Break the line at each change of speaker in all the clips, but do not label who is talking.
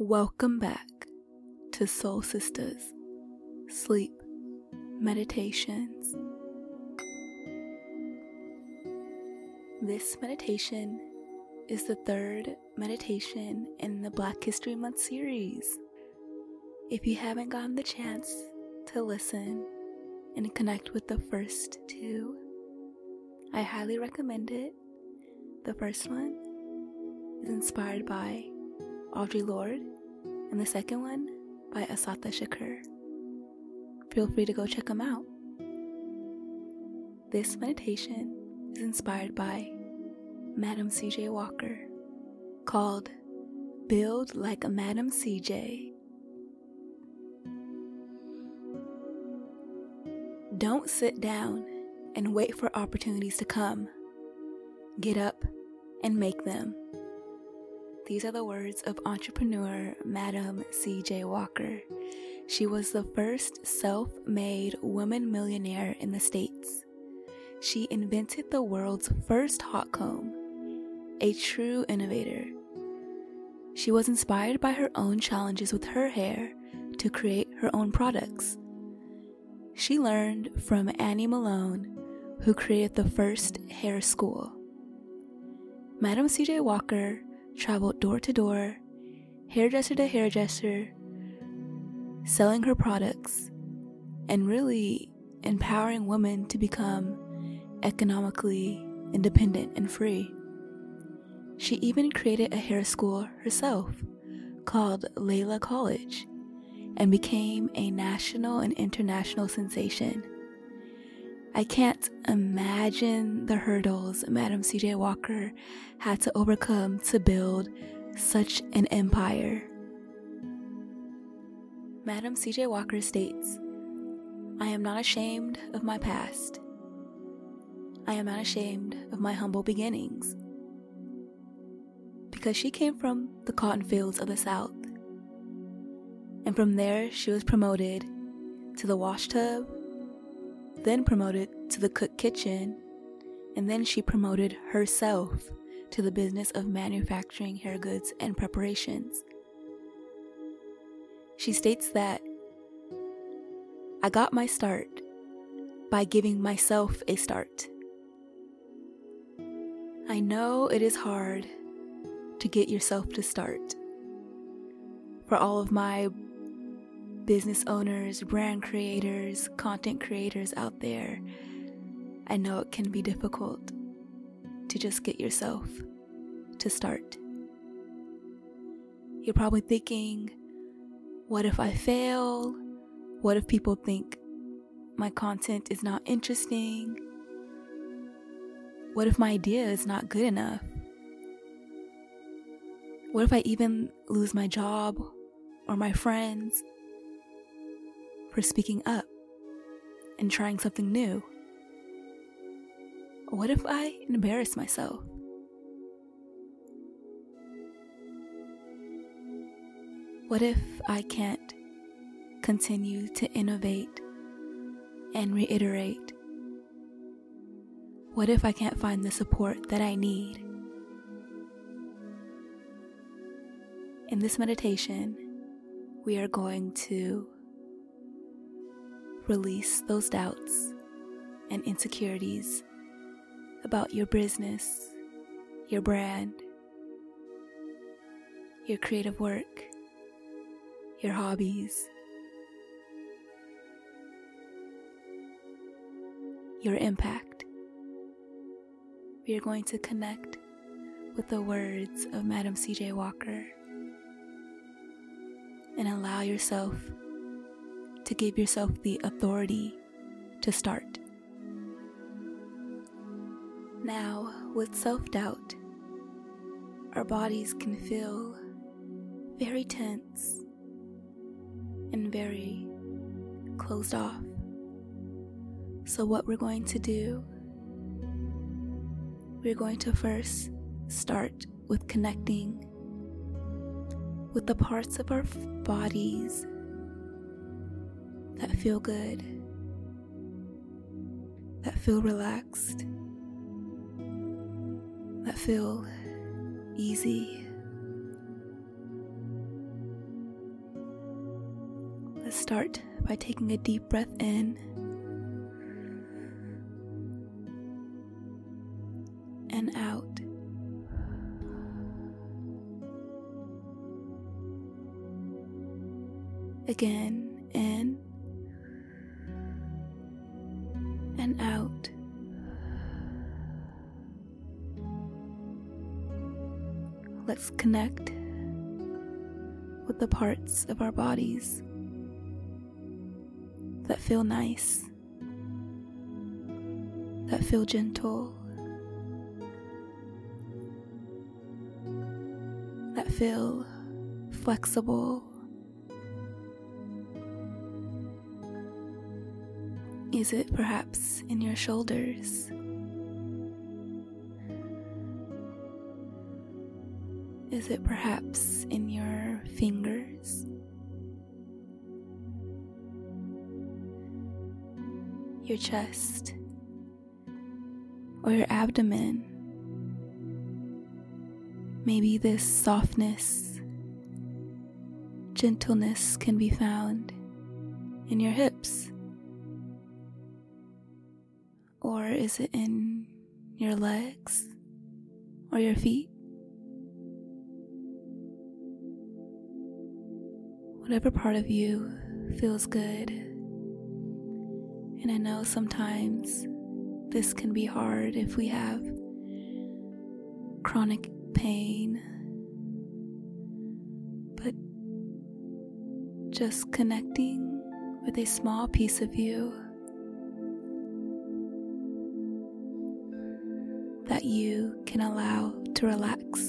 Welcome back to Soul Sistas Sleep Meditations. This meditation is the third meditation in the Black History Month series. If you haven't gotten the chance to listen and connect with the first two, I highly recommend it. The first one is inspired by Audre Lorde, and the second one by Assata Shakur. Feel free to go check them out. This meditation is inspired by Madam CJ Walker called Build Like a Madam CJ. Don't sit down and wait for opportunities to come. Get up and make them. These are the words of entrepreneur Madam C.J. Walker. She was the first self made woman millionaire in the States. She invented the world's first hot comb, a true innovator. She was inspired by her own challenges with her hair to create her own products. She learned from Annie Malone, who created the first hair school. Madam C.J. Walker traveled door to door, hairdresser to hairdresser, selling her products, and really empowering women to become economically independent and free. She even created a hair school herself called Lelia College and became a national and international sensation. I can't imagine the hurdles Madam CJ Walker had to overcome to build such an empire. Madam CJ Walker states, I am not ashamed of my past. I am not ashamed of my humble beginnings. Because she came from the cotton fields of the South. And from there, she was promoted to the washtub then promoted to the cook kitchen, and then she promoted herself to the business of manufacturing hair goods and preparations. She states that I got my start by giving myself a start. I know it is hard to get yourself to start. For all of my business owners, brand creators, content creators out there, I know it can be difficult to just get yourself to start. You're probably thinking, what if I fail? What if people think my content is not interesting? What if my idea is not good enough? What if I even lose my job or my friends for speaking up and trying something new? What if I embarrass myself? What if I can't continue to innovate and reiterate? What if I can't find the support that I need? In this meditation, we are going to release those doubts and insecurities about your business, your brand, your creative work, your hobbies, your impact. We are going to connect with the words of Madam C.J. Walker and allow yourself to give yourself the authority to start. Now, with self doubt, our bodies can feel very tense and very closed off. So, what we're going to do, we're going to first start with connecting with the parts of our bodies that feel good, that feel relaxed, that feel easy. Let's start by taking a deep breath in. And out. Again, connect with the parts of our bodies that feel nice, that feel gentle, that feel flexible. Is it perhaps in your shoulders? Is it perhaps in your fingers? Your chest? Or your abdomen? Maybe this softness, gentleness can be found in your hips. Or is it in your legs or your feet? Whatever part of you feels good. And I know sometimes this can be hard if we have chronic pain, but just connecting with a small piece of you that you can allow to relax.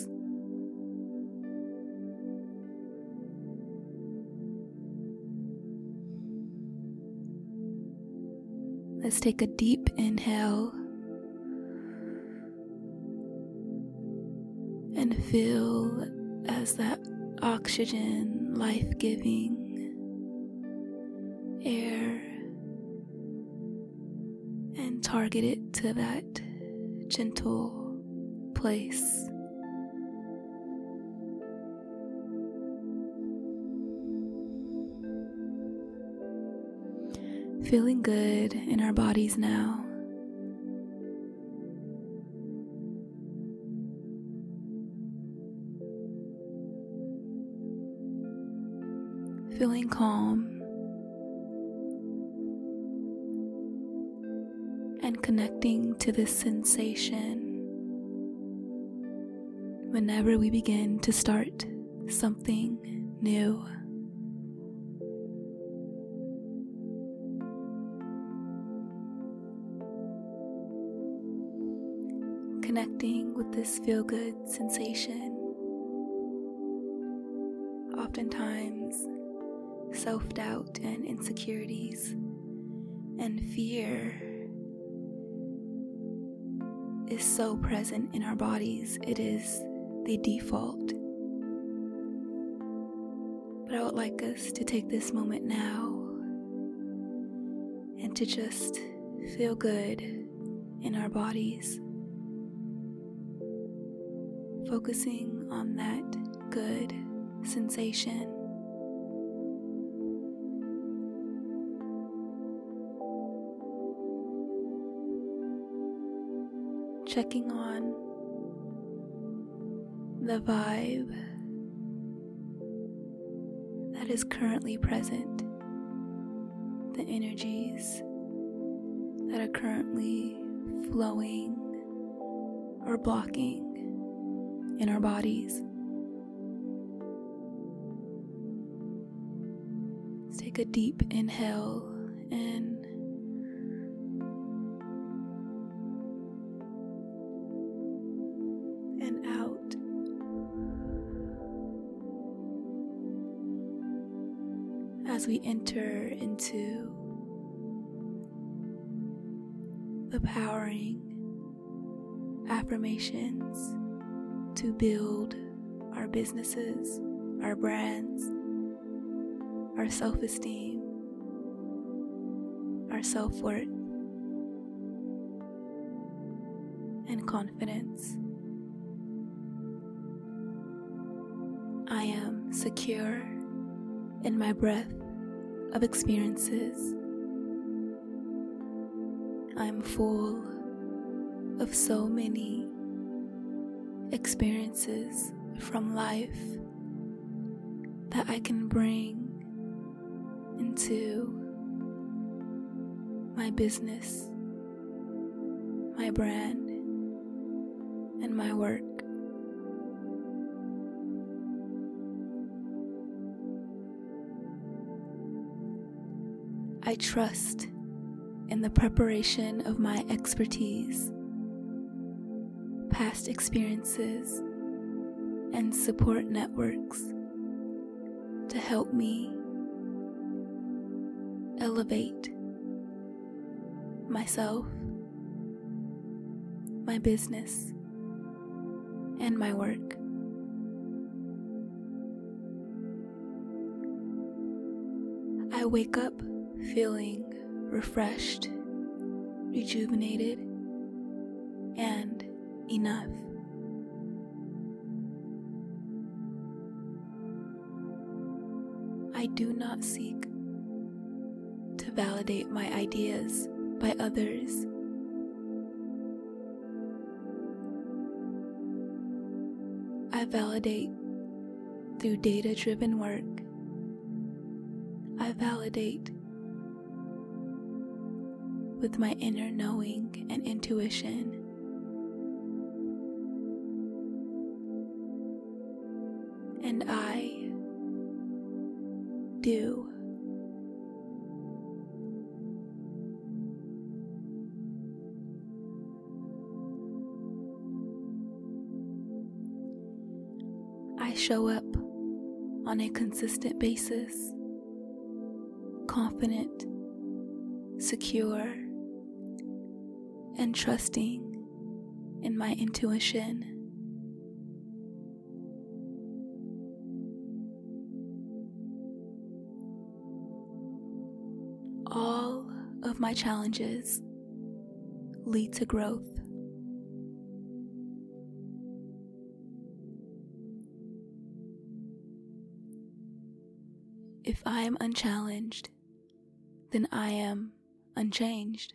Let's take a deep inhale and feel as that oxygen, life giving air, and target it to that gentle place. Feeling good in our bodies now. Feeling calm and connecting to this sensation whenever we begin to start something new. Feel good sensation. Oftentimes, self doubt and insecurities and fear is so present in our bodies, it is the default. But I would like us to take this moment now and to just feel good in our bodies focusing on that good sensation. Checking on the vibe that is currently present, the energies that are currently flowing or blocking in our bodies. Let's take a deep inhale in. And out. As we enter into the powering affirmations to build our businesses, our brands, our self esteem, our self worth, and confidence. I am secure in my breath of experiences. I'm full of so many experiences from life that I can bring into my business, my brand, and my work. I trust in the preparation of my expertise, past experiences, and support networks to help me elevate myself, my business, and my work. I wake up feeling refreshed, rejuvenated, enough. I do not seek to validate my ideas by others. I validate through data driven work. I validate with my inner knowing and intuition. Do. I show up on a consistent basis, confident, secure, and trusting in my intuition. My challenges lead to growth. If I am unchallenged, then I am unchanged.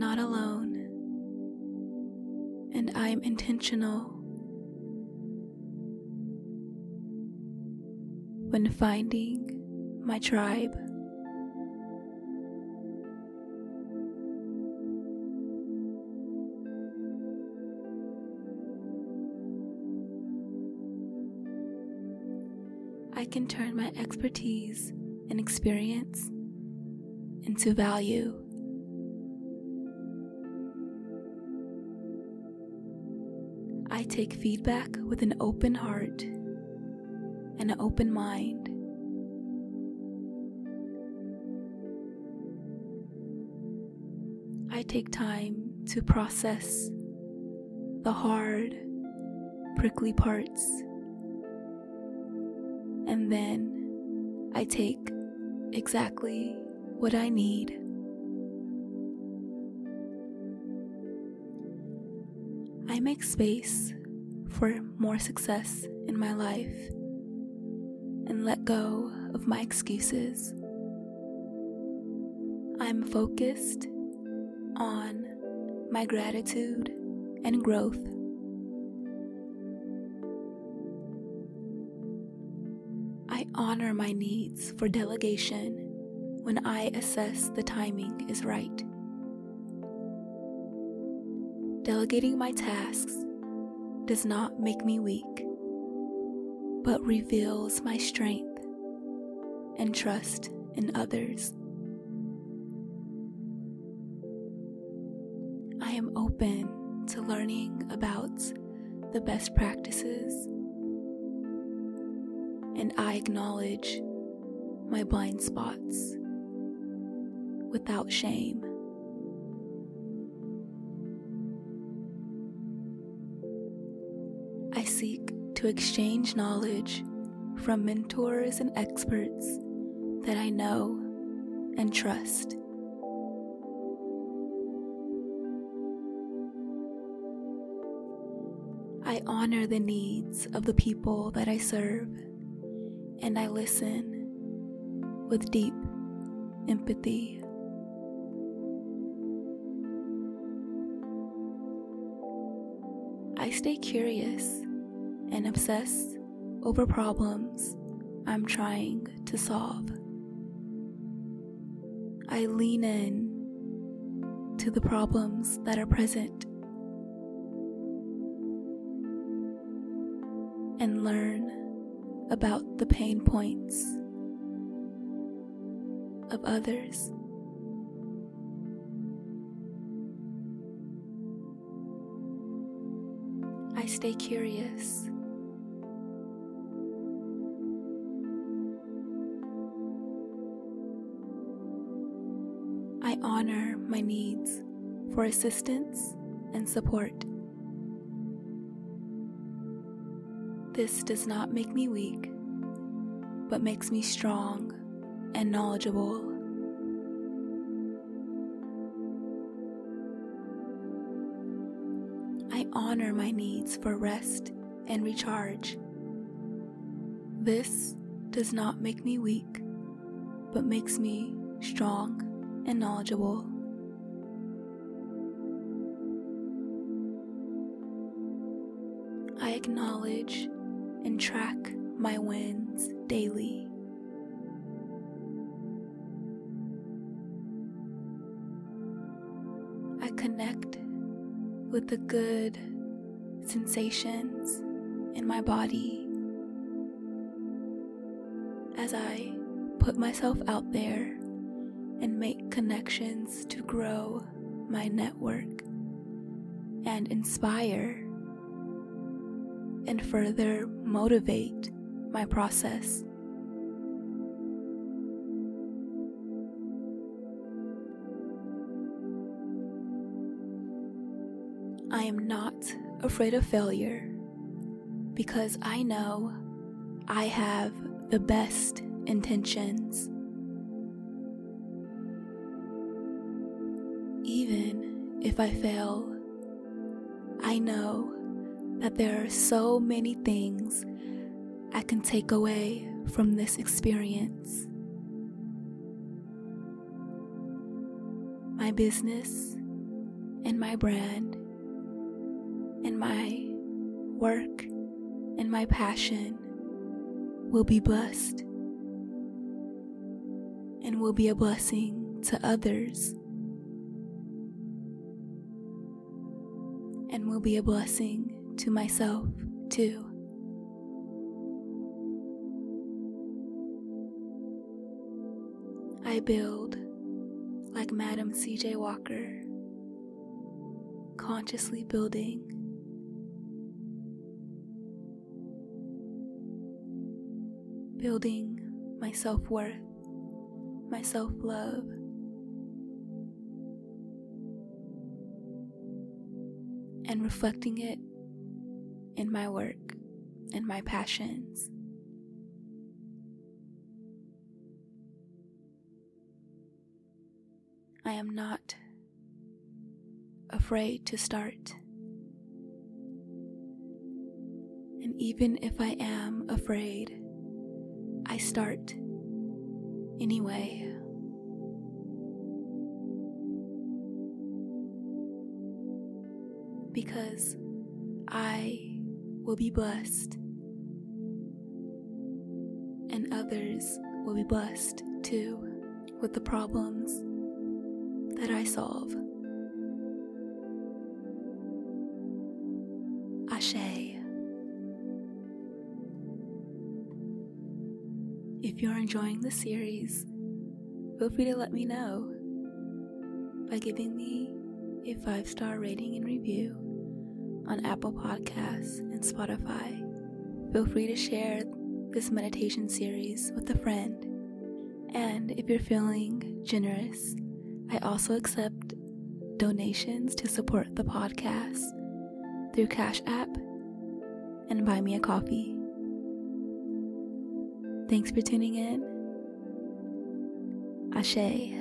Not alone, and I am intentional when finding my tribe. I can turn my expertise and experience into value. Take feedback with an open heart and an open mind. I take time to process the hard, prickly parts, and then I take exactly what I need. I make space for more success in my life and let go of my excuses. I'm focused on my gratitude and growth. I honor my needs for delegation when I assess the timing is right. Delegating my tasks does not make me weak, but reveals my strength and trust in others. I am open to learning about the best practices, and I acknowledge my blind spots without shame. To exchange knowledge from mentors and experts that I know and trust. I honor the needs of the people that I serve, and I listen with deep empathy. I stay curious and obsess over problems I'm trying to solve. I lean in to the problems that are present and learn about the pain points of others. I stay curious. Honor my needs for assistance and support. This does not make me weak, but makes me strong and knowledgeable. I honor my needs for rest and recharge. This does not make me weak, but makes me strong and knowledgeable. I acknowledge and track my wins daily. I connect with the good sensations in my body as I put myself out there and make connections to grow my network and inspire and further motivate my process. I am not afraid of failure because I know I have the best intentions. If I fail, I know that there are so many things I can take away from this experience. My business and my brand and my work and my passion will be blessed and will be a blessing to others will be a blessing to myself, too. I build like Madam C.J. Walker, consciously building. Building my self worth, my self love, and reflecting it in my work and my passions. I am not afraid to start. And even if I am afraid, I start anyway. Because I will be blessed, and others will be blessed too with the problems that I solve. Ashe. If you're enjoying the series, feel free to let me know by giving me a five star rating and review on Apple Podcasts and Spotify. Feel free to share this meditation series with a friend. And if you're feeling generous, I also accept donations to support the podcast through Cash App and Buy Me a Coffee. Thanks for tuning in. Ashe.